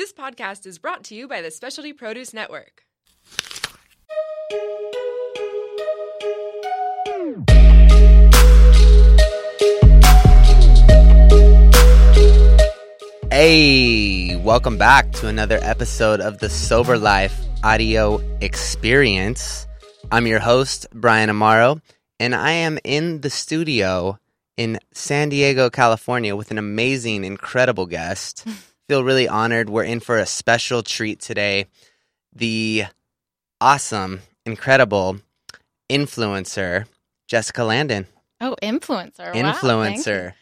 This podcast is brought to you by the Specialty Produce Network. Hey, welcome back to another episode of the Sober Life Audio Experience. I'm your host, Brian Amaro, and I am in the studio in San Diego, California with an amazing, incredible guest. Feel really honored. We're in for a special treat today. The awesome, incredible influencer, Jessica Landon. Oh, influencer. Wow, influencer.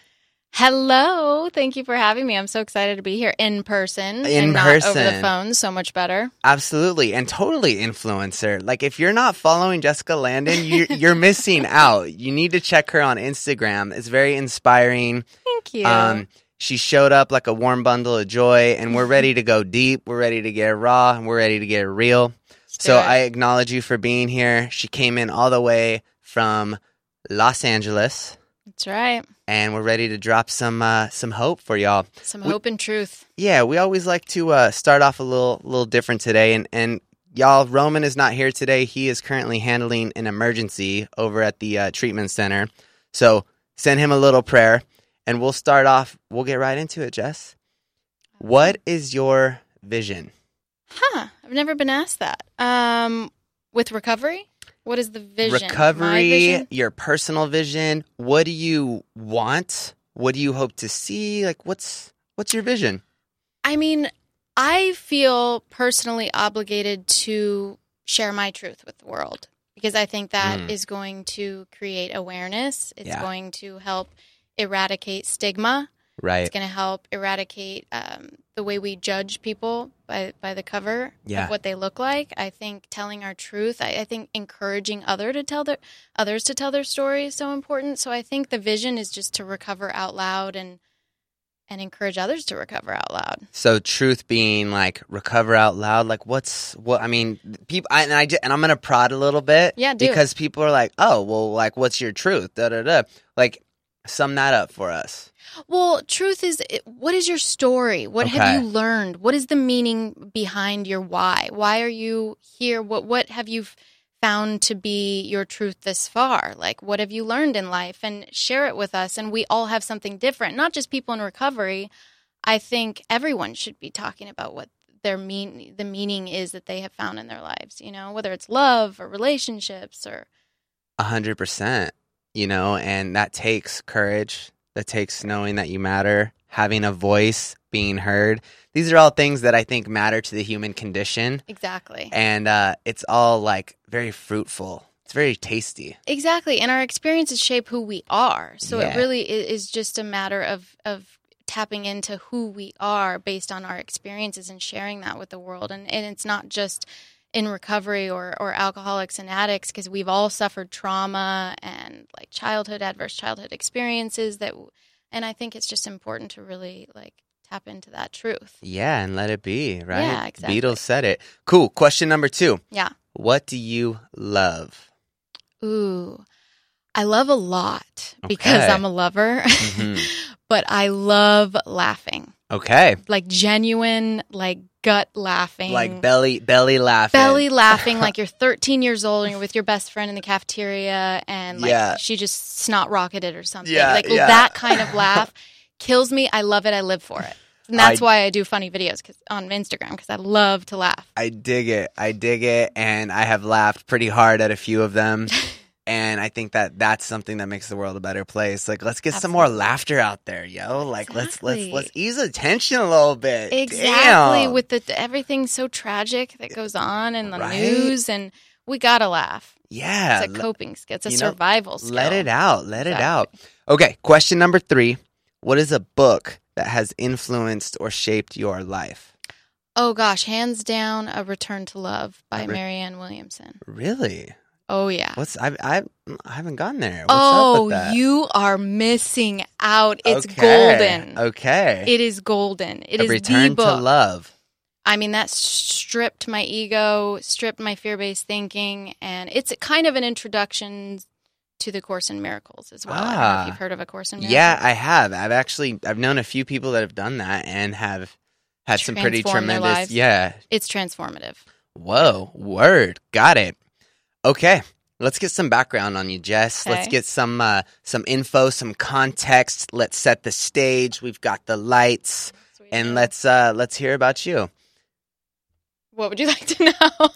Hello. Thank you for having me. I'm so excited to be here in person In and not over the person. phone. So much better. Absolutely, and totally influencer. Like if you're not following Jessica Landon, you're, you're missing out. You need to check her on Instagram. It's very inspiring. Thank you. Um, she showed up like a warm bundle of joy, and we're ready to go deep. We're ready to get raw, and we're ready to get real. So. I acknowledge you for being here. She came in all the way from Los Angeles, That's right. and we're ready to drop some uh, some hope for y'all. Some We- hope and truth. Yeah, we always like to uh, start off a little little different today, and and y'all, Roman is not here today. He is currently handling an emergency over at the uh, treatment center. So send him a little prayer, and we'll start off. We'll get right into it, Jess. What is your vision? Huh. I've never been asked that. Um, with recovery, what is the vision? Recovery, vision? your personal vision. What do you want? What do you hope to see? Like, what's what's your vision? I mean, I feel personally obligated to share my truth with the world because I think that is Mm. going to create awareness. It's Yeah. going to help eradicate stigma. Right. It's going to help eradicate um, the way we judge people by by the cover Yeah. of what they look like. I think telling our truth. I, I think encouraging other to tell their others to tell their story is so important. So I think the vision is just to recover out loud and and encourage others to recover out loud. So truth being like recover out loud, like what's what? I mean, people, I, and I and I'm gonna prod a little bit, Yeah, do. because people are like, oh, well, like what's your truth? Da da da. Like, sum that up for us. Well, truth is, what is your story? What Okay. have you learned? What is the meaning behind your why? Why are you here? What what have you found to be your truth this far? Like, what have you learned in life? And share it with us. And we all have something different. Not just people in recovery. I think everyone should be talking about what their mean the meaning is that they have found in their lives. You know, whether it's love or relationships or A hundred percent. You know, and that takes courage. That takes knowing that you matter, having a voice, being heard. These are all things that I think matter to the human condition, exactly. and uh, it's all like very fruitful. It's very tasty. Exactly, and our experiences shape who we are. So Yeah. it really is just a matter of of tapping into who we are based on our experiences and sharing that with the world. And and it's not just in recovery or or alcoholics and addicts because we've all suffered trauma and like childhood adverse childhood experiences that and I think it's just important to really like tap into that truth. Yeah, and let it be, right? Yeah, exactly. Beatles said it. Cool. Question number two. Yeah. What do you love? Ooh. I love a lot because Okay. I'm a lover. Mhm. but I love laughing. Okay. like genuine, like gut laughing, Like belly belly laughing. belly laughing, like you're 13 years old and you're with your best friend in the cafeteria, and like Yeah. she just snot rocketed or something. Yeah, like yeah. that kind of laugh kills me. I love it. I live for it. And that's I- why I do funny videos 'cause- on Instagram because I love to laugh. I dig it. I dig it and I have laughed pretty hard at a few of them. And I think that that's something that makes the world a better place. Like, let's get some more laughter out there, yo. Like, let's let's let's ease the tension a little bit. Exactly. Damn. With the everything so tragic that goes on in the Right? news, and we gotta laugh. yeah, It's a coping skill. It's a you know, survival skill. let it out. Let it out. Okay, question number three. What is a book that has influenced or shaped your life? Oh gosh, hands down, A Return to Love by Re- Marianne Williamson. Really? Oh yeah. What's I I I haven't gone there. What's up oh, with that? you are missing out. It's Okay, golden. Okay. It is golden. It a is return the book. to love. I mean, that stripped my ego, stripped my fear-based thinking, and it's kind of an introduction to the Course in Miracles as well. I don't know Ah. if you've heard of a Course in Miracles. Yeah, I have. I've actually I've known a few people that have done that and have had some pretty tremendous. Yeah. It's transformative. Whoa. Word. Got it. Okay. Let's get some background on you, Jess. Let's get some uh, some info, some context. Let's set the stage. We've got the lights, and let's uh, let's hear about you. What would you like to know?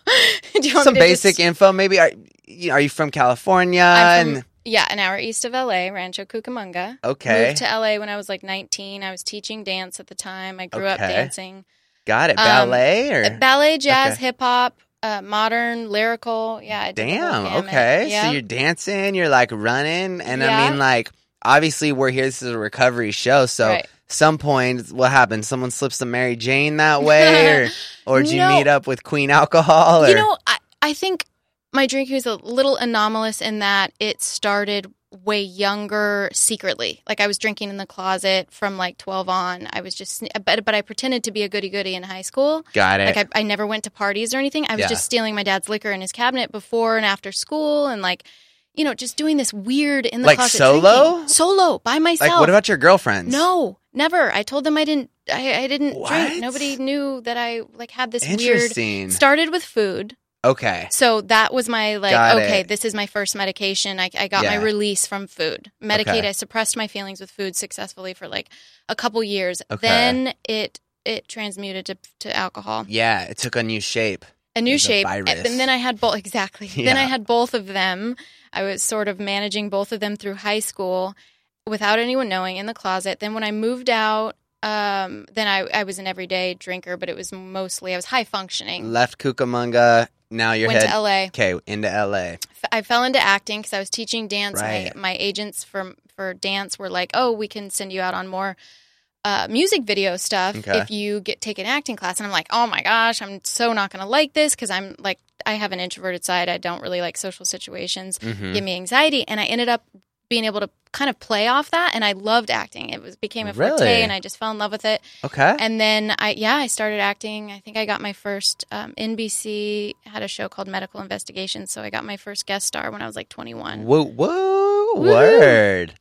Do you want Some basic just- info. Maybe are you, are you from California? I'm from, and yeah, an hour east of LA, Rancho Cucamonga. okay, Moved to LA when I was like 19. I was teaching dance at the time. I grew up dancing. got it. um, Ballet or Ballet, jazz, Okay. hip hop, uh, modern, lyrical. Yeah, I did the whole Damn. Okay. Yeah. So you're dancing, you're like running, and I mean, like, obviously, we're here. This is a recovery show, so Right. some point, what happens? Someone slips some Mary Jane that way, or or did you No. meet up with Queen Alcohol? Or? You know, I, I think my drinking was a little anomalous in that it started way younger secretly. Like I was drinking in the closet from like 12 on. I was just, but, but I pretended to be a goody goody in high school. got it. Like I, I never went to parties or anything. I was Yeah. just stealing my dad's liquor in his cabinet before and after school and like, you know, just doing this weird in the Like closet solo? drinking. Solo by myself. like, what about your girlfriends? No, never. I told them I didn't. I, I didn't What? drink. Nobody knew that I like had this weird. Started with food. Okay. So that was my like, Got okay, it. this is my first medication. I, I got Yeah. my release from food. Medicaid. Okay. I suppressed my feelings with food successfully for like a couple years. Okay. Then it it transmuted to, to alcohol, Yeah, it took a new shape. a new a shape. virus. And then I had both exactly. Then I had both of them. I was sort of managing both of them through high school without anyone knowing in the closet. Then when I moved out. Um, then I, I was an everyday drinker, but it was mostly I was high functioning. Left Cucamonga. Now you're Went head. to LA. Okay, into LA. f- I fell into acting because I was teaching dance. Right. My my agents for for dance were like, "Oh, we can send you out on more uh, music video stuff Okay. if you get take an acting class." And I'm like, "Oh my gosh, I'm so not going to like this because I'm like I have an introverted side. I don't really like social situations. Mhm. Give me anxiety." And I ended up being able to kind of play off that, and I loved acting. It was became a Really? forte, and I just fell in love with it. Okay. And then I yeah, I started acting. I think I got my first um, NBC had a show called Medical Investigations, so I got my first guest star when I was like 21. Whoa, whoa, Woo. word.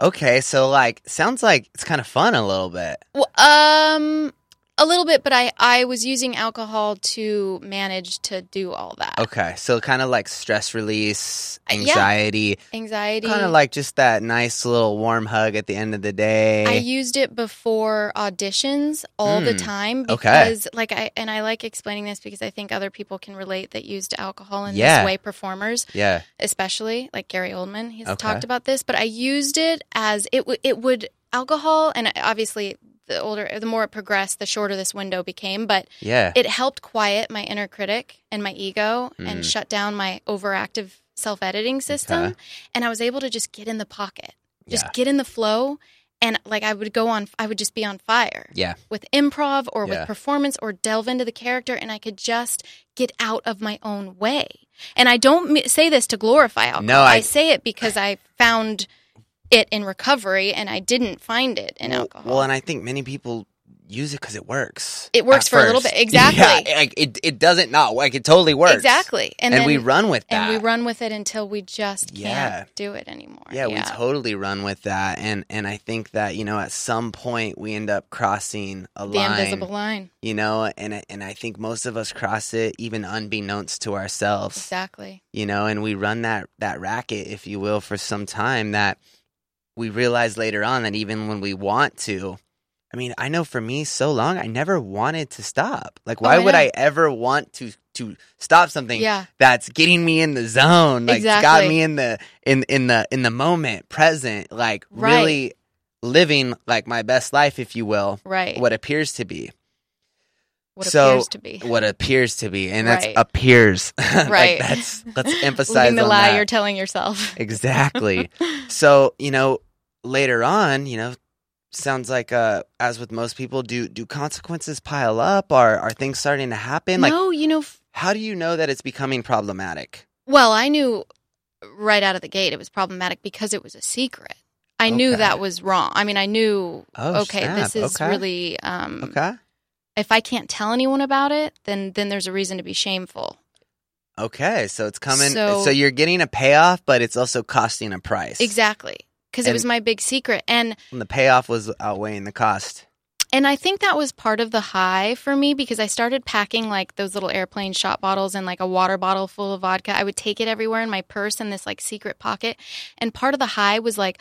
Okay, so like, sounds like it's kind of fun a little bit. Well, um a little bit, but I I was using alcohol to manage to do all that. Okay, so kind of like stress release, Uh, yeah. anxiety, Anxiety. kind of like just that nice little warm hug at the end of the day. I used it before auditions all the Mm, time okay. because like I and I like explaining this because I think other people can relate that used alcohol in Yeah. this way performers yeah, especially like Gary Oldman. He's Okay. talked about this, but I used it as it it would alcohol and obviously the older the more it progressed, the shorter this window became, but yeah. it helped quiet my inner critic and my ego Mm. and shut down my overactive self-editing system Okay. and I was able to just get in the pocket. Just Yeah. get in the flow and like I would go on I would just be on fire yeah, with improv or Yeah. with performance or delve into the character and I could just get out of my own way. And I don't say this to glorify alcohol. No, I- I, say it because I found it in recovery and I didn't find it in alcohol. well, and I think many people use it because it works. It works for a little bit. Exactly. Yeah, like it, it doesn't not like it totally works. exactly. And, And, then we run with that. and we run with it until we just can't Yeah. do it anymore. Yeah, we totally run with that, and and I think that you know at some point we end up crossing a the line, invisible line. you know, and and I think most of us cross it even unbeknownst to ourselves, Exactly. you know, and we run that that racket, if you will, for some time that we realize later on that even when we want to. I mean, I know for me, so long I never wanted to stop. Like, why Oh, I would. I ever want to to stop something Yeah. that's getting me in the zone like it's got me in the in in the in the moment present like Right. really living like my best life if you will Right. what appears to be What so- appears to be. what appears to be and that's Right. appears Like, Right. that's let's emphasize the lie that. you're telling yourself. exactly so you know later on you know sounds like uh as with most people do do consequences pile up are are things starting to happen like no, you know, f- how do you know that it's becoming problematic Well, I knew right out of the gate it was problematic because it was a secret. I knew that was wrong. I mean, I knew Oh, okay, snap. this is Okay. really um okay if I can't tell anyone about it, then then there's a reason to be shameful. Okay, so it's coming. So, So- you're getting a payoff, but it's also costing a price. Exactly. Because it was my big secret and And the payoff was outweighing the cost. and I think that was part of the high for me because I started packing like those little airplane shot bottles and like a water bottle full of vodka. I would take it everywhere in my purse in this like secret pocket. And part of the high was like,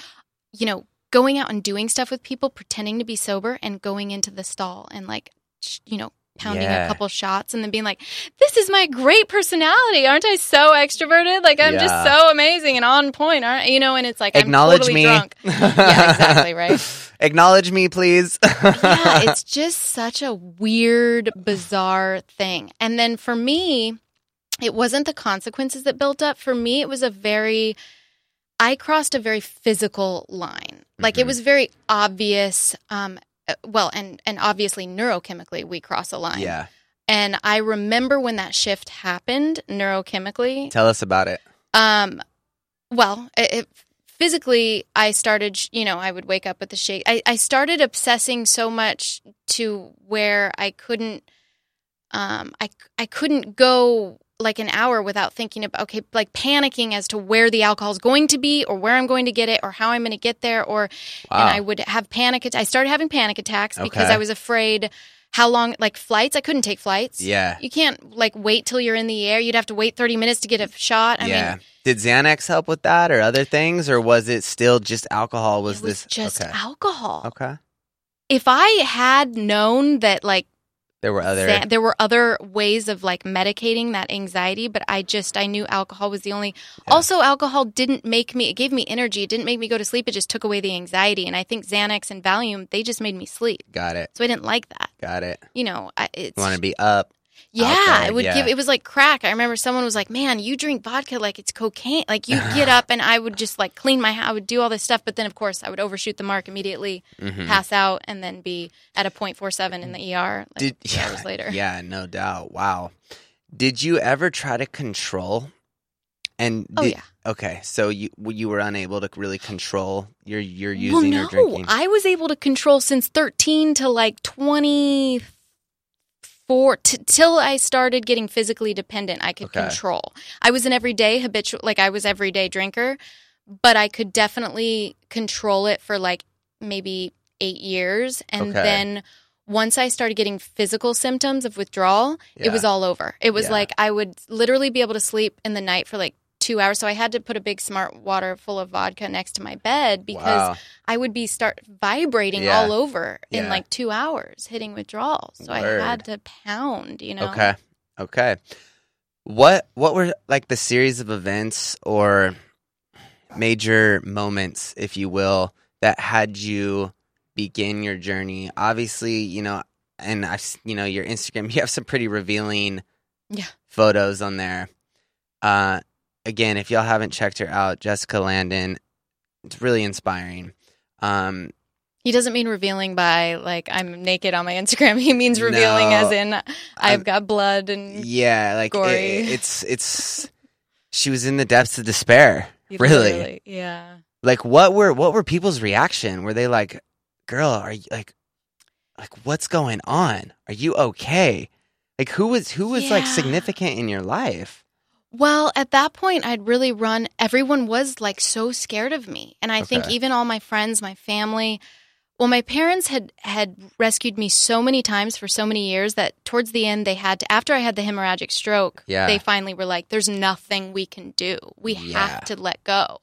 you know, going out and doing stuff with people, pretending to be sober and going into the stall and like, you know, pounding Yeah. a couple shots and then being like, this is my great personality. Aren't I so extroverted? Like, I'm Yeah. just so amazing and on point, aren't you know? And it's like, Acknowledge I'm totally me. drunk. yeah, exactly, right? Acknowledge me, please. yeah, it's just such a weird, bizarre thing. And then for me, it wasn't the consequences that built up. For me, it was a very, I crossed a very physical line. Like it Mhm. was very obvious. Um, well, and and obviously neurochemically, we cross a line. yeah. And I remember when that shift happened neurochemically. Tell us about it. Um, well, it, it, physically, I started, you know, I would wake up with the shake. I, I started obsessing so much to where I couldn't, um, I, I couldn't go like an hour without thinking about, okay, like panicking as to where the alcohol is going to be or where I'm going to get it or how I'm going to get there. Or, Wow. and I would have panic, I started having panic attacks because I was afraid how long, like flights, I couldn't take flights. yeah. You can't like wait till you're in the air. You'd have to wait 30 minutes to get a shot. I yeah. mean, Did Xanax help with that or other things or was it still just alcohol was, was this just okay. alcohol. okay. If I had known that like There were other there were other ways of like medicating that anxiety, but I just I knew alcohol was the only. Yeah. Also, alcohol didn't make me. It gave me energy. It didn't make me go to sleep. It just took away the anxiety. And I think Xanax and Valium they just made me sleep. Got it. So I didn't like that. Got it. You know, I, it's want to be up. Yeah, it would yeah. give. It was like crack. I remember someone was like, "Man, you drink vodka like it's cocaine." Like you get up and I would just like clean my house. I would do all this stuff, but then of course I would overshoot the mark immediately, Mhm. pass out, and then be at a point four seven in the ER like Did two hours later. Yeah, no doubt. Wow. Did you ever try to control? And Oh yeah. Okay, so you you were unable to really control your your Well, using no, or drinking. I was able to control since thirteen to like twenty four t- till I started getting physically dependent. I could Okay. control. I was an everyday habitual, like I was everyday drinker, but I could definitely control it for like maybe eight years, and Okay. then. Once I started getting physical symptoms of withdrawal, it was all over. It was Yeah. like I would literally be able to sleep in the night for like two hours. So I had to put a big smart water full of vodka next to my bed because wow. I would be start vibrating Yeah. all over in Yeah. like two hours, hitting withdrawal. So Word. I had to pound, you know. Okay. Okay. What what were like the series of events or major moments, if you will, that had you begin your journey? Obviously, you know, and I've you know your Instagram. You have some pretty revealing Yeah. photos on there. Uh, again, if y'all haven't checked her out, Jessica Landon, it's really inspiring. Um, He doesn't mean revealing by like I'm naked on my Instagram. He means revealing No. as in I've got blood and yeah, like it- Gory. it's it's. She was in the depths of despair. really? Yeah. like what were what were people's reaction were they like girl are you like like what's going on are you okay like who was who was like significant in your life Well, at that point, I'd really run. Everyone was like so scared of me, and I think even all my friends, my family. Well, my parents had had rescued me so many times for so many years that towards the end they had to. After I had the hemorrhagic stroke, Yeah. they finally were like, "There's nothing we can do. We Yeah. have to let go."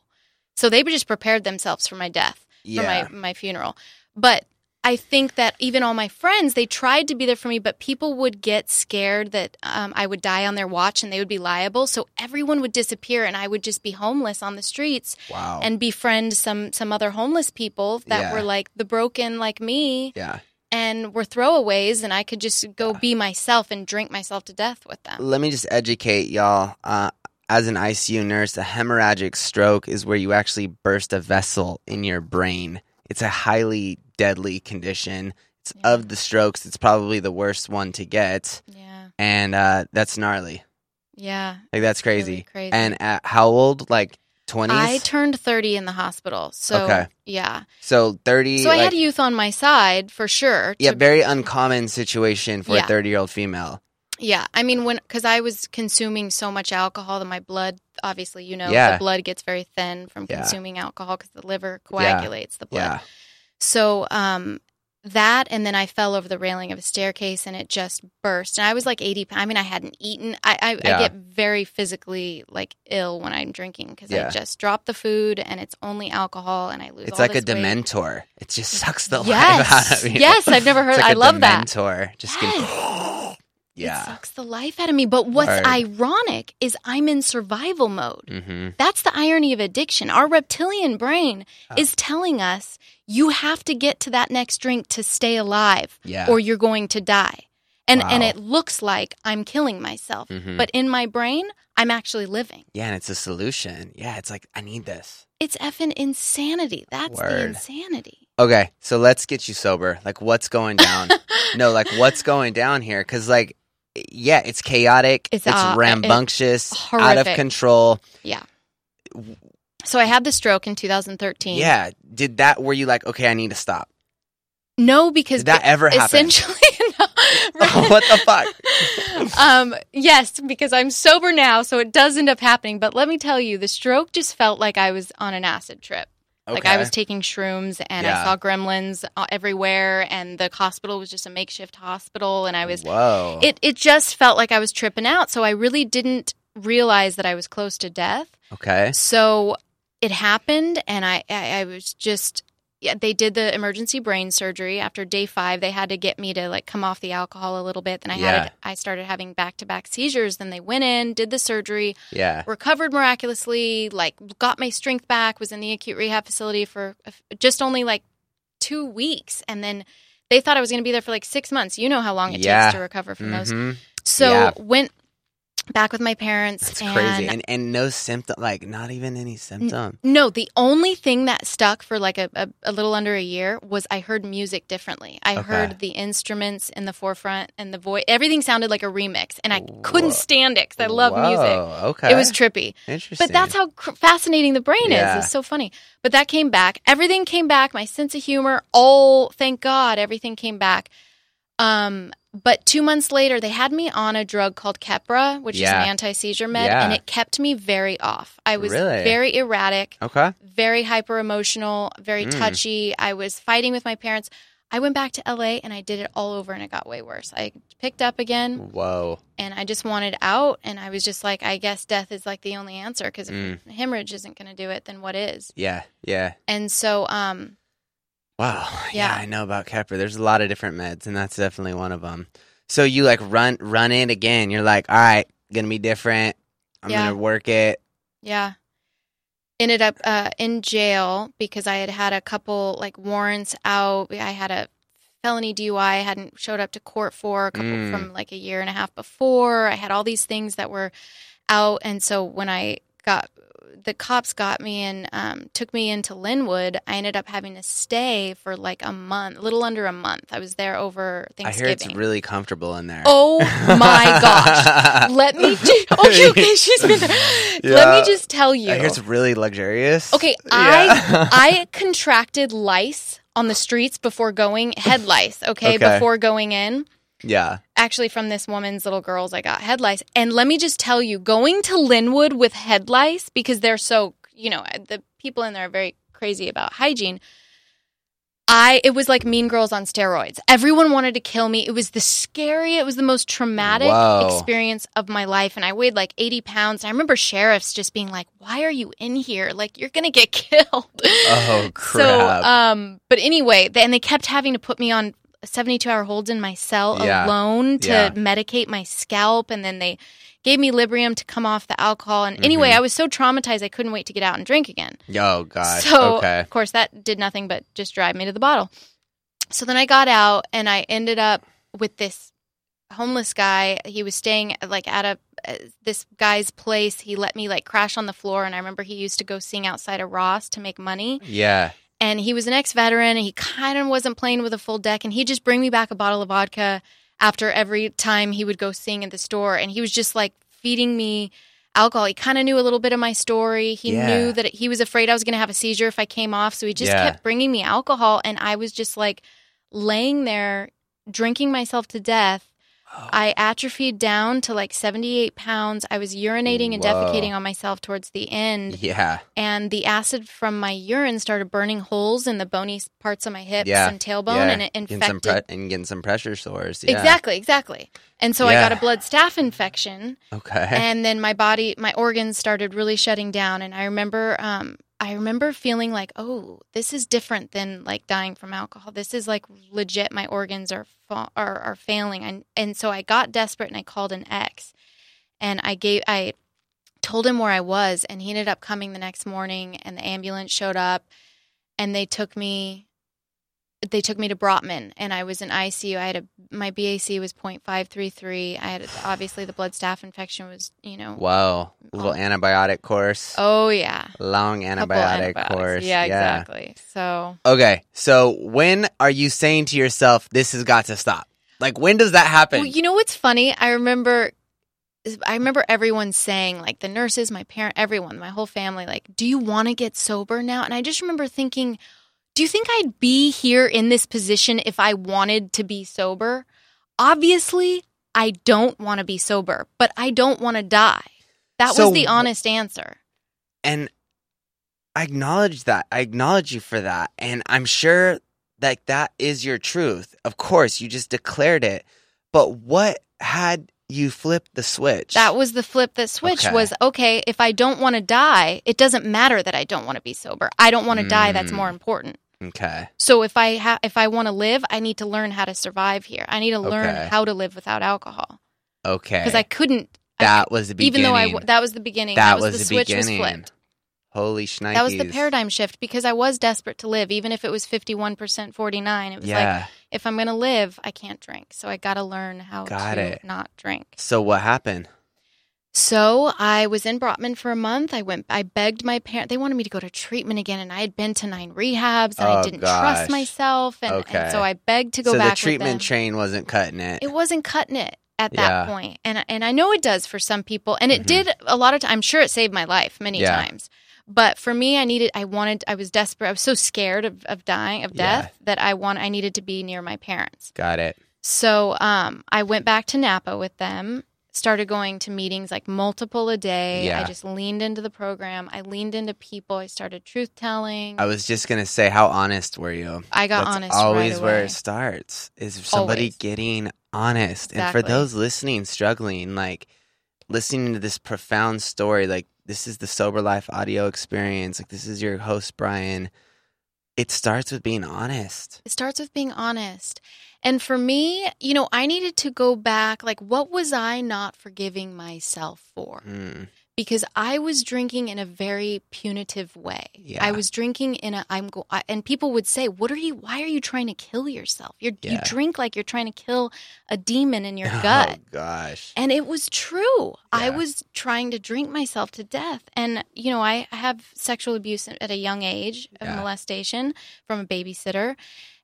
So they just prepared themselves for my death yeah for my, my funeral. But I think that even all my friends, they tried to be there for me, but people would get scared that um, I would die on their watch and they would be liable. So everyone would disappear and I would just be homeless on the streets wow and befriend some some other homeless people that Yeah. were like the broken like me yeah and were throwaways and I could just go be myself and drink myself to death with them. let me just educate y'all uh as an ICU nurse, a hemorrhagic stroke is where you actually burst a vessel in your brain. It's a highly deadly condition. It's Yeah. of the strokes, it's probably the worst one to get, Yeah. and uh, that's gnarly. Yeah. Like that's crazy. Really crazy. And at how old? Like twenties. I turned 30 in the hospital. So Okay. yeah. so thirty. So I like, had youth on my side for sure. yeah, very uncommon situation for a thirty-year-old female. Yeah, I mean when because I was consuming so much alcohol that my blood, obviously, you know, Yeah. the blood gets very thin from Yeah. consuming alcohol because the liver coagulates the blood. Yeah, So, um, that and then I fell over the railing of a staircase and it just burst. And I was like 80 I mean I hadn't eaten. I I, Yeah. I get very physically like ill when I'm drinking because Yeah. I just drop the food and it's only alcohol and I lose It's all like a this weight. dementor. It just sucks the Yes. life out of you. Yes, I've never heard It's like I a love that. Dementor. Just getting, It sucks the life out of me. But what's Word. ironic is I'm in survival mode. hmm That's the irony of addiction. Our reptilian brain Oh. is telling us you have to get to that next drink to stay alive Yeah. or you're going to die. And and it looks like I'm killing myself. Mhm. But in my brain, I'm actually living. Yeah, and it's a solution. Yeah, it's like I need this. It's effing insanity. That's the insanity. Okay, so let's get you sober. Like, what's going down? no, like, what's going down here? Because, like, yeah, it's chaotic. It's, It's, uh, rambunctious, out of control. Yeah. So I had the stroke in 2013. Yeah, did that? Were you like, okay, I need to stop? No, because Did that ever happen? essentially, no. what the fuck? um, yes, because I'm sober now, so it does end up happening. But let me tell you, the stroke just felt like I was on an acid trip. Like I was taking shrooms and Yeah. I saw gremlins uh, everywhere, and the hospital was just a makeshift hospital, and I was. Whoa. It it just felt like I was tripping out, so I really didn't realize that I was close to death. okay. So it happened, and I, I, I was just. Yeah, they did the emergency brain surgery after day five. They had to get me to like come off the alcohol a little bit. Then I Yeah. had I started having back to back seizures. Then they went in, did the surgery, Yeah. recovered miraculously, like got my strength back. Was in the acute rehab facility for just only like two weeks, and then they thought I was going to be there for like six months. You know how long it Yeah. takes to recover from those. Mhm. So Yeah. went back with my parents. That's and crazy. And and no symptom, like not even any symptom. No, the only thing that stuck for like a, a, a little under a year was I heard music differently. I Okay. heard the instruments in the forefront and the voice. Everything sounded like a remix, and I couldn't stand it because I love music. Okay. It was trippy. interesting. But that's how cr- fascinating the brain Yeah. is. It's so funny. But that came back. Everything came back. My sense of humor, all thank God, everything came back. Um, but two months later, they had me on a drug called Keppra, which Yeah. is an anti seizure med, Yeah. and it kept me very off. I was Really? very erratic, okay. very hyper emotional, very Mm. touchy. I was fighting with my parents. I went back to LA and I did it all over, and it got way worse. I picked up again, Whoa. and I just wanted out. And I was just like, I guess death is like the only answer because Mm. if hemorrhage isn't going to do it, then what is? Yeah. Yeah. And so, um, Wow. Yeah. Yeah. I know about Keppra. There's a lot of different meds, and that's definitely one of them. So you like run run it again. You're like, all right, gonna be different. I'm Yeah. gonna work it. yeah, ended up uh, in jail because I had had a couple like warrants out. I had a felony DUI I hadn't showed up to court for a couple Mm. from like a year and a half before. I had all these things that were out, and so when I got the cops got me and um, took me into Lynwood, I ended up having to stay for like a month, a little under a month. I was there over Thanksgiving. I hear it's really comfortable in there. Oh my gosh. Let me ju- okay, okay, she's been there. Let me just tell you. I hear it's really luxurious. Okay, Yeah. I I contracted lice on the streets before going head lice, okay, Okay. before going in. yeah. Actually from this woman's little girls I got head lice. And let me just tell you, going to Lynwood with head lice because they're so, you know, the people in there are very crazy about hygiene. I it was like Mean Girls on steroids. Everyone wanted to kill me. It was the scary. It was the most traumatic Whoa. experience of my life, and I weighed like eighty pounds. I remember sheriffs just being like, "Why are you in here? Like you're gonna get killed." Oh crap. So, um, but anyway, th- and they kept having to put me on 72 hour holds in my cell Yeah. alone to Yeah. medicate my scalp, and then they gave me Librium to come off the alcohol. And anyway, Mhm. I was so traumatized I couldn't wait to get out and drink again. oh god. So, okay. of course, that did nothing but just drive me to the bottle. So then I got out and I ended up with this homeless guy. He was staying like at a uh, this guy's place. He let me like crash on the floor, and I remember he used to go sing outside of Ross to make money. Yeah. And he was an ex-veteran, and he kind of wasn't playing with a full deck, and he'd just bring me back a bottle of vodka after every time he would go sing at the store, and he was just like feeding me alcohol. He kind of knew a little bit of my story. He Yeah. knew that he was afraid I was going to have a seizure if I came off. So he just Yeah. kept bringing me alcohol. And I was just like laying there, drinking myself to death. I atrophied down to like 78 pounds. I was urinating and Whoa. defecating on myself towards the end. Yeah. And the acid from my urine started burning holes in the bony parts of my hips Yeah. and tailbone, yeah. and it Getting infected. pre- and getting some pressure sores. Yeah. Exactly, exactly. And so I got a blood staph infection, Okay. and then my body, my organs started really shutting down. And I remember, um, I remember feeling like, oh, this is different than like dying from alcohol. This is like legit. My organs are fa- are, are failing, and and so I got desperate and I called an ex, and I gave I told him where I was, and he ended up coming the next morning, and the ambulance showed up, and they took me. They took me to Brotman, and I was in ICU. I had a my BAC was 0.533. I had obviously the blood staph infection was you know Whoa. Little antibiotic course. oh yeah Long antibiotic course. Yeah, exactly. So Okay. So when are you saying to yourself, this has got to stop? Like, when does that happen? Well, you know what's funny? I remember I remember everyone saying, like the nurses, my parent, everyone, my whole family, like, do you want to get sober now? And I just remember thinking, do you think I'd be here in this position if I wanted to be sober? Obviously, I don't want to be sober, but I don't want to die. That So was the honest answer. and I acknowledge that. I acknowledge you for that. And I'm sure that that is your truth. Of course, you just declared it. But what had you flipped the switch? That was the flip that switched Okay. was okay, if I don't want to die, it doesn't matter that I don't want to be sober. I don't want to die, that's Mm. more important. Okay. So if I ha- if I want to live, I need to learn how to survive here. I need to learn Okay. how to live without alcohol Okay. because I couldn't. I that was the beginning. even though I w- that was the beginning. That That, was, was the, the switch beginning. was flipped. Holy shnikes. That was the paradigm shift because I was desperate to live, even if it was fifty one percent, forty nine. It was like if I'm going to live, I can't drink, so I got to learn how Got to it. not drink. so what happened? So I was in Brotman for a month. I went. I begged my parents. They wanted me to go to treatment again, and I had been to nine rehabs, and Oh, I didn't gosh. trust myself, and, Okay. and so I begged to go so back. the with treatment train wasn't cutting it. it wasn't cutting it at that Yeah. point. and and I know it does for some people, and it Mhm. did a lot of. times. I'm sure it saved my life many Yeah. times. But for me, I needed. I wanted. I was desperate. I was so scared of, of dying of Yeah. death that I want. I needed to be near my parents. Got it. So um, I went back to Napa with them. Started going to meetings like multiple a day. Yeah. I just leaned into the program. I leaned into people. I started truth telling. I was just gonna say, how honest were you? I got That's honest right always where away. it starts. Is somebody Always. getting honest, and for those listening, struggling, like listening to this profound story, like this is the sober life audio experience. Like this is your host Brian. It starts with being honest. It starts with being honest. And for me, you know, I needed to go back. Like, what was I not forgiving myself for? Mm, Because I was drinking in a very punitive way. Yeah. I was drinking in a, I'm go, I, and people would say, "What are you? Why are you trying to kill yourself? You're, you drink like you're trying to kill a demon in your Oh gut." gosh. And it was true. I was trying to drink myself to death. And, you know, I have sexual abuse at a young age of molestation from a babysitter.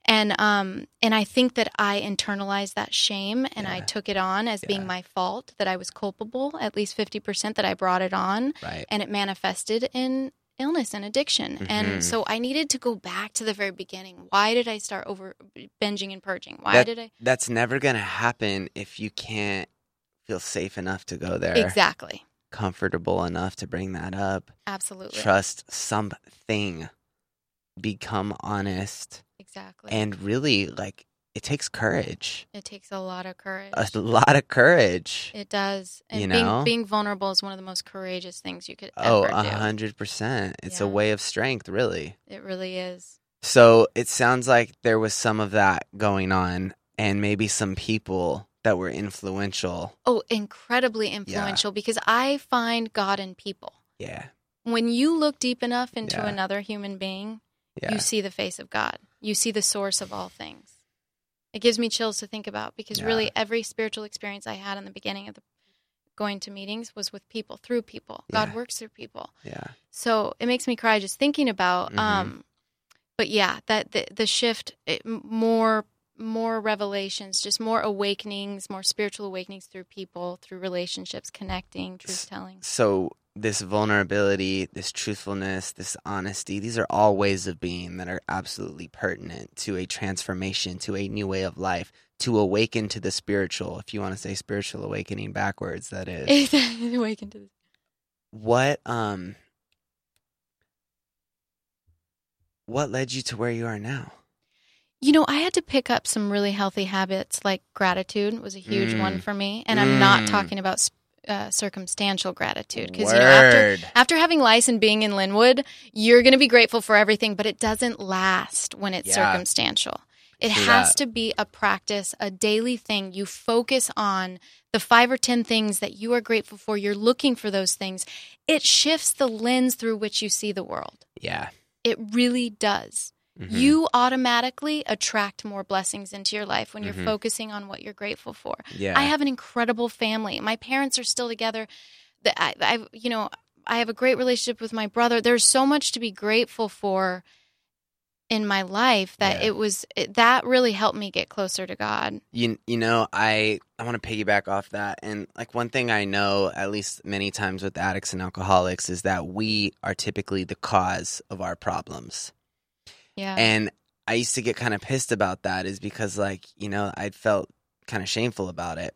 And um and I think that I internalized that shame and I took it on as Yeah. being my fault, that I was culpable, at least 50% that I brought it on Right. and it manifested in illness and addiction. Mhm. And so I needed to go back to the very beginning. Why did I start over binging and purging? Why That- did I That's never gonna happen if you can't feel safe enough to go there. Exactly. Comfortable enough to bring that up. Absolutely. Trust something. Become honest. Exactly. And really, like, it takes courage. It takes a lot of courage. A lot of courage. it does. And You being, know? being vulnerable is one of the most courageous things you could Oh, ever a hundred percent. It's a way of strength, really. It really is. So it sounds like there was some of that going on, and maybe some people that were influential. Oh, incredibly influential because I find God in people. Yeah. When you look deep enough into Yeah. another human being, Yeah. you see the face of God. You see the source of all things. It gives me chills to think about because Yeah. really every spiritual experience I had in the beginning of the going to meetings was with people, through people. God works through people. yeah. So it makes me cry just thinking about. Mhm. Um, but yeah, that the the shift, it, more more revelations, just more awakenings, more spiritual awakenings through people, through relationships, connecting, truth telling. So this vulnerability, this truthfulness, this honesty, these are all ways of being that are absolutely pertinent to a transformation, to a new way of life, to awaken to the spiritual. If you want to say spiritual awakening backwards, that is. Awaken to the what um what led you to where you are now? You know, I had to pick up some really healthy habits, like gratitude was a huge Mm. one for me, and I'm not Mm. talking about uh, circumstantial gratitude because you know after after having lice and being in Lynwood, you're going to be grateful for everything, but it doesn't last when it's Yeah. circumstantial. It True has that. to be a practice, a daily thing. You focus on the five or 10 things that you are grateful for. You're looking for those things. It shifts the lens through which you see the world. Yeah. It really does. Mhm. You automatically attract more blessings into your life when you're Mhm. focusing on what you're grateful for. yeah. I have an incredible family. My parents are still together. The- I, I, you know, I have a great relationship with my brother. There's so much to be grateful for in my life that Yeah. it was it, that really helped me get closer to God. you you know i i want to piggyback off that and like one thing i know at least many times with addicts and alcoholics is that we are typically the cause of our problems Yeah. and i used to get kind of pissed about that is because like you know i felt kind of shameful about it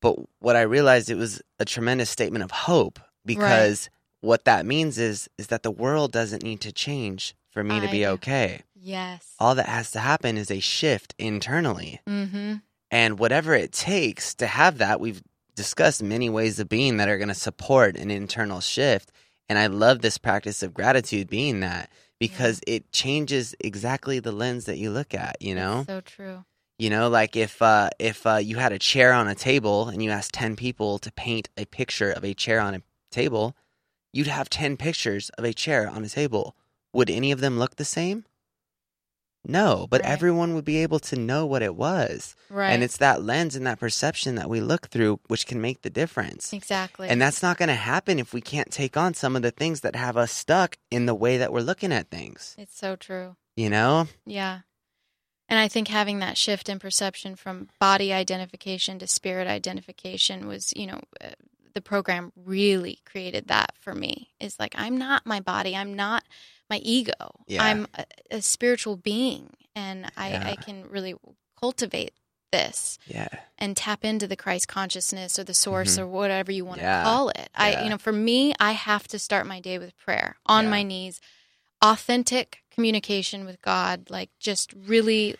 but what i realized it was a tremendous statement of hope because what that means is is that the world doesn't need to change for me to be okay yes. all that has to happen is a shift internally Mhm. and whatever it takes to have that, we've discussed many ways of being that are going to support an internal shift. And I love this practice of gratitude being that because it changes exactly the lens that you look at, you know? so true. You know, like if uh if uh you had a chair on a table and you asked 10 people to paint a picture of a chair on a table, you'd have 10 pictures of a chair on a table. Would any of them look the same? No, but Right. everyone would be able to know what it was. Right. And it's that lens and that perception that we look through which can make the difference. exactly. And that's not going to happen if we can't take on some of the things that have us stuck in the way that we're looking at things. it's so true. You know? Yeah. And I think having that shift in perception from body identification to spirit identification was, you know, uh, the program really created that for me. Is like, I'm not my body. I'm not my ego. Yeah. I'm a, a spiritual being. And I, Yeah. I can really cultivate this Yeah. and tap into the Christ consciousness or the source Mhm. or whatever you want Yeah. to call it. I you know, for me, I have to start my day with prayer on my knees, authentic communication with God, like just really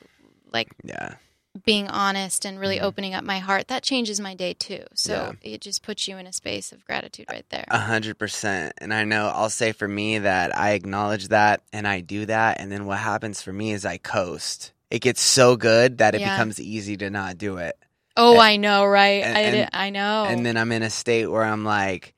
like Yeah. Being honest and really Mhm. opening up my heart. That changes my day too. So it just puts you in a space of gratitude right there. A hundred percent. And I know I'll say for me that I acknowledge that and I do that. And then what happens for me is I coast. It gets so good that it Yeah. becomes easy to not do it. oh, and- I know, right? and- I and- I know. And then I'm in a state where I'm like,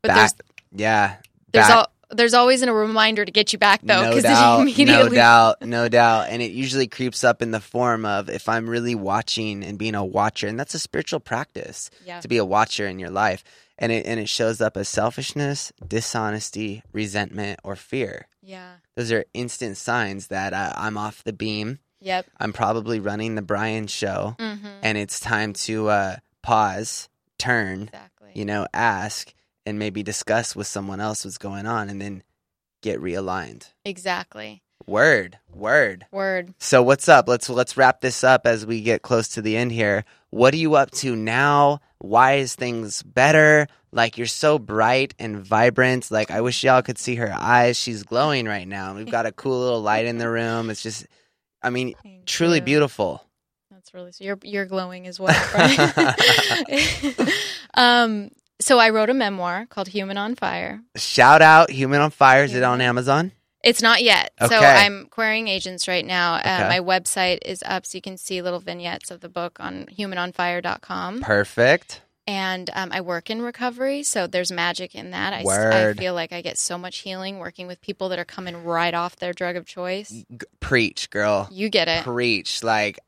but back, there's yeah. there's back- al- there's always a reminder to get you back though, because doubt, immediately no doubt, no doubt, and it usually creeps up in the form of if I'm really watching and being a watcher, and that's a spiritual practice Yeah. to be a watcher in your life, and it and it shows up as selfishness, dishonesty, resentment, or fear. Yeah. Those are instant signs that uh, I'm off the beam. Yep. I'm probably running the Brian show, Mm-hmm. and it's time to uh, pause, turn, Exactly. you know, ask, and maybe discuss with someone else what's going on, and then get realigned. Exactly. Word, word. Word. So what's up? Let's let's wrap this up as we get close to the end here. What are you up to now? Why is things better? Like you're so bright and vibrant. Like I wish y'all could see her eyes. She's glowing right now. We've got a cool little light in the room. It's just I mean, Thank truly you. beautiful. That's really so. You're you're glowing as well, right? um. So I wrote a memoir called Human on Fire. Shout out Human on Fire. Is it on Amazon? It's not yet. So I'm querying agents right now. Uh, Okay. My website is up, so you can see little vignettes of the book on humanonfire.com. Perfect. And um, I work in recovery, so there's magic in that. I, Word. feel like I get so much healing working with people that are coming right off their drug of choice. G- preach, girl. You get it. preach like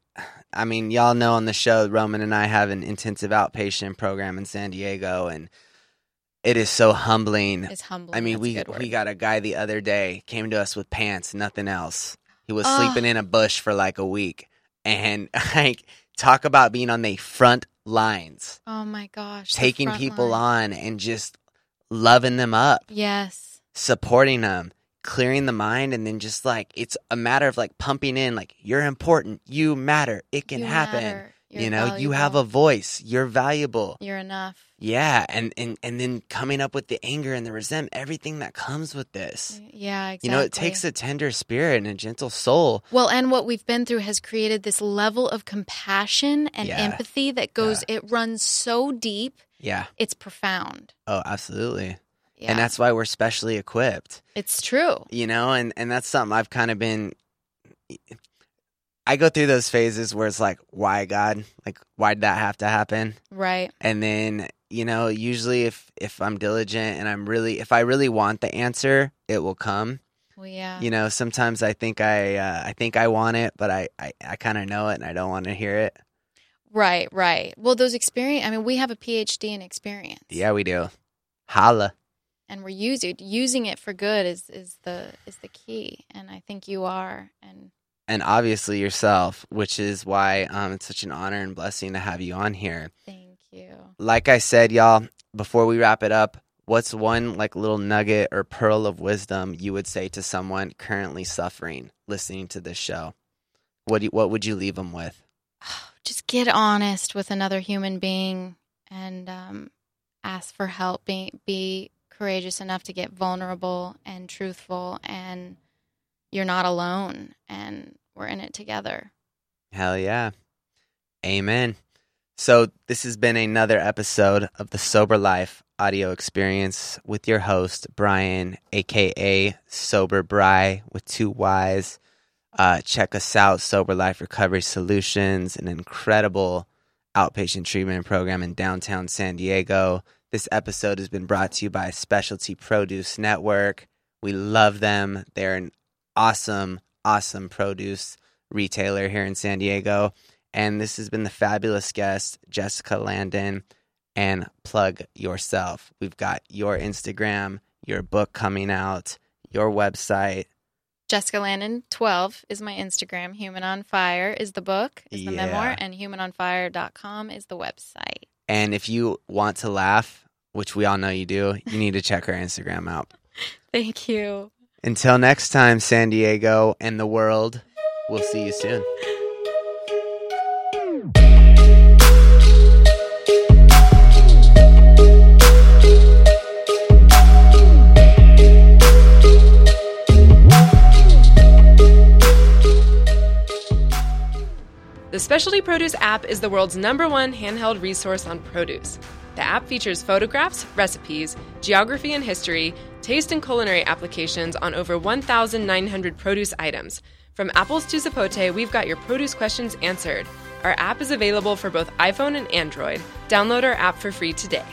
i mean y'all know on the show roman and i have an intensive outpatient program in san diego and it is so humbling It's humbling. i mean That's we we got a guy the other day came to us with pants nothing else he was Oh. sleeping in a bush for like a week and like talk about being on the front lines Oh my gosh. taking people line. on and just loving them up, Yes. supporting them, clearing the mind, and then just like it's a matter of like pumping in, like you're important, you matter, it can You happen. matter. You know, you have a voice, you're valuable. You're enough. Yeah, and, and and then coming up with the anger and the resentment, everything that comes with this. Yeah, exactly. You know, it takes a tender spirit and a gentle soul. Well, and what we've been through has created this level of compassion and Yeah. empathy that goes, it runs so deep, Yeah. it's profound. Oh, absolutely. Yeah. And that's why we're specially equipped. it's true. You know, and and that's something I've kind of been I go through those phases where it's like, why God? Like why did that have to happen? Right. And then, you know, usually if if I'm diligent and I'm really if I really want the answer, it will come. Well, yeah. You know, sometimes I think I uh, I think I want it, but I I, I kind of know it and I don't want to hear it. Right, right. Well, those experience, I mean, we have a PhD in experience. Yeah, we do. Holla. And we're using using it for good is is the is the key. And I think you are and And obviously yourself, which is why um, it's such an honor and blessing to have you on here. thank you. Like I said, y'all, before we wrap it up, what's one like little nugget or pearl of wisdom you would say to someone currently suffering listening to this show? What do you, what would you leave them with? Just get honest with another human being and um, ask for help. Be be courageous enough to get vulnerable and truthful and you're not alone and we're in it together. Hell yeah. Amen. So, this has been another episode of the Sober Life audio experience with your host, Brian, aka Sober Bry with two Y's. Uh, check us out, Sober Life Recovery Solutions, an incredible outpatient treatment program in downtown San Diego. This episode has been brought to you by Specialty Produce Network. We love them. They're an awesome, awesome produce retailer here in San Diego. And this has been the fabulous guest, Jessica Landon. And plug yourself. We've got your Instagram, your book coming out, your website. Jessica Landon 12 is my Instagram. Human on Fire is the book, is the Yeah. memoir, and humanonfire.com is the website. And if you want to laugh, which we all know you do, you need to check her Instagram out. Thank you. Until next time, San Diego and the world, we'll see you soon. The Specialty Produce app is the world's number one handheld resource on produce. The app features photographs, recipes, geography and history, taste and culinary applications on over 1,900 produce items. From apples to zapote, we've got your produce questions answered. Our app is available for both iPhone and Android. Download our app for free today.